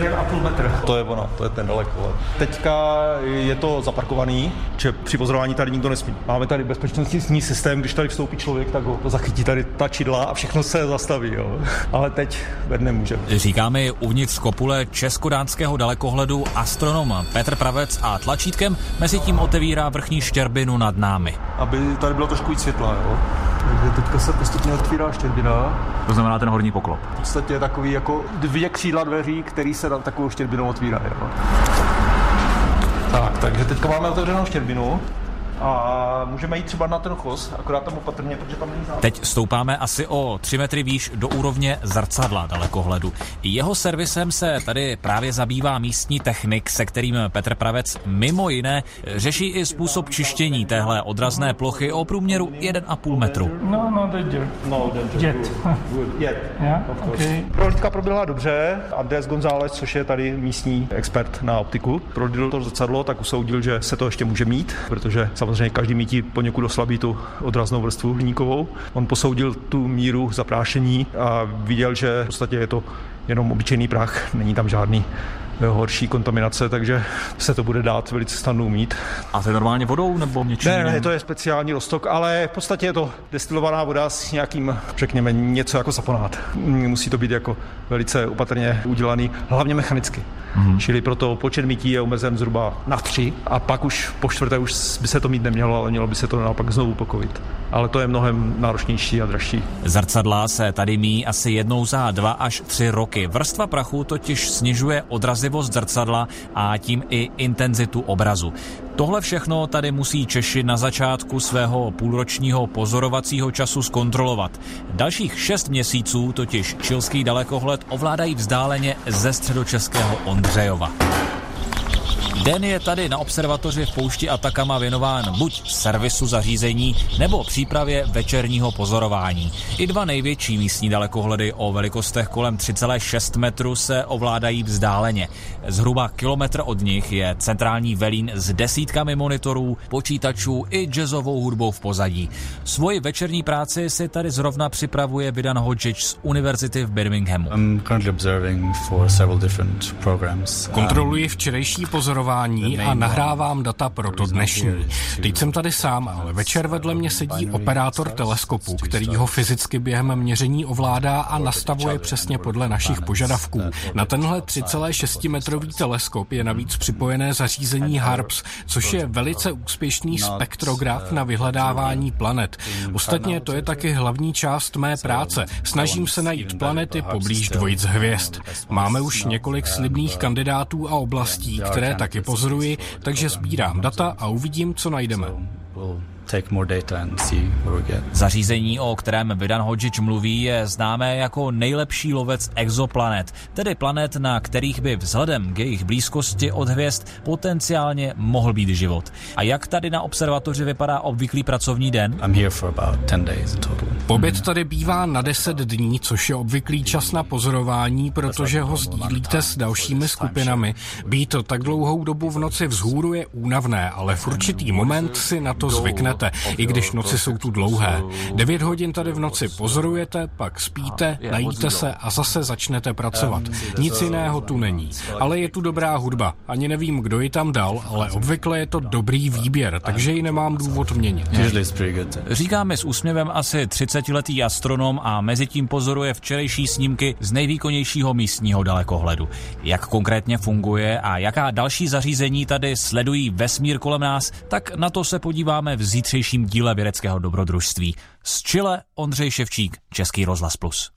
1,5 metr. To je ono, to je ten daleko. Teďka je to zaparkovaný, že při pozorování tady nikdo nesmí. Máme tady bezpečnostní systém, když tady vstoupí člověk, tak ho zachytí tady ta čidla a všechno se zastaví. Jo. Ale teď ved nemůže. Říká mi uvnitř kopule českodánského dalekohledu astronom Petr Pravec a tlačítkem mezi tím otevírá vrchní štěrbinu nad námi. Aby tady bylo trošku světla, jo. Takže teďka se postupně otvírá štěrbina. To znamená ten horní poklop. V podstatě je takový jako dvě křídla dveří, který se na takovou štěrbinou otvírají. Jo. Tak, takže teďka máme otevřenou štěrbinu a můžeme jít třeba na ten chos, akorát tam opatrně, protože tam není zálež. Teď stoupáme asi o 3 metry výš do úrovně zrcadla dalekohledu. Jeho servisem se tady právě zabývá místní technik, se kterým Petr Pravec mimo jiné řeší i způsob čištění téhle odrazné plochy o průměru 1,5 metru. No, no, jet. No, then Jet. Jet. Yeah, Of course. okay. Prohlídka proběhla dobře. Andrés González, což je tady místní expert na optiku, prohlídl to zrcadlo, tak usoudil, že se to ještě může mít, protože samozřejmě každý mítí poněkud oslabí tu odraznou vrstvu hliníkovou. On posoudil tu míru zaprášení a viděl, že v podstatě je to jenom obyčejný prach, není tam žádný horší kontaminace, takže se to bude dát velice snadno mít. A to je normálně vodou nebo něčím Ne, ne, to je speciální roztok, ale v podstatě je to destilovaná voda s nějakým, řekněme, něco jako saponát. Musí to být jako velice opatrně udělaný, hlavně mechanicky. Mm-hmm. Čili proto počet mytí je omezen zhruba na tři a pak už po čtvrté už by se to mít nemělo, ale mělo by se to naopak znovu pokojit. Ale to je mnohem náročnější a dražší. Zrcadla se tady míjí asi jednou za dva až tři roky. Vrstva prachu totiž snižuje odrazivost zrcadla a tím i intenzitu obrazu. Tohle všechno tady musí Češi na začátku svého půlročního pozorovacího času zkontrolovat. Dalších šest měsíců totiž čilský dalekohled ovládají vzdáleně ze středočeského Ondřejova. Den je tady na observatoři v poušti Atakama věnován buď servisu zařízení nebo přípravě večerního pozorování. I dva největší místní dalekohledy o velikostech kolem 3,6 metru se ovládají vzdáleně. Zhruba kilometr od nich je centrální velín s desítkami monitorů, počítačů i jazzovou hudbou v pozadí. Svoji večerní práci si tady zrovna připravuje Vidan Hodžič z univerzity v Birminghamu. I'm currently observing for several different programs. Kontroluji včerejší pozorování a nahrávám data pro to dnešní. Teď jsem tady sám, ale večer vedle mě sedí operátor teleskopu, který ho fyzicky během měření ovládá a nastavuje přesně podle našich požadavků. Na tenhle 3,6 metrový teleskop je navíc připojené zařízení HARPS, což je velice úspěšný spektrograf na vyhledávání planet. Ostatně to je taky hlavní část mé práce. Snažím se najít planety poblíž dvojic hvězd. Máme už několik slibných kandidátů a oblastí, které taky pozoruji, takže sbírám data a uvidím, co najdeme. We'll take more data and see what we get. Zařízení, o kterém Vidan Hodžič mluví, je známé jako nejlepší lovec exoplanet, tedy planet, na kterých by vzhledem k jejich blízkosti od hvězd potenciálně mohl být život. A jak tady na observatoři vypadá obvyklý pracovní den? I'm here for about 10 days in total. Pobyt tady bývá na 10 dní, což je obvyklý čas na pozorování, protože ho sdílíte s dalšími skupinami. Být to tak dlouhou dobu v noci vzhůru je únavné, ale v určitý moment si na to zvyknete, i když noci jsou tu dlouhé. 9 hodin tady v noci pozorujete, pak spíte, najíte se a zase začnete pracovat. Nic jiného tu není. Ale je tu dobrá hudba. Ani nevím, kdo ji tam dal, ale obvykle je to dobrý výběr, takže ji nemám důvod měnit. Usually it's pretty good. Říká mi s úsměvem asi 30-letý astronom a mezi tím pozoruje včerejší snímky z nejvýkonnějšího místního dalekohledu. Jak konkrétně funguje a jaká další zařízení tady sledují vesmír kolem nás, tak na to se podíváme v zítřejším díle vědeckého dobrodružství. Z Chile Ondřej Ševčík, Český rozhlas Plus.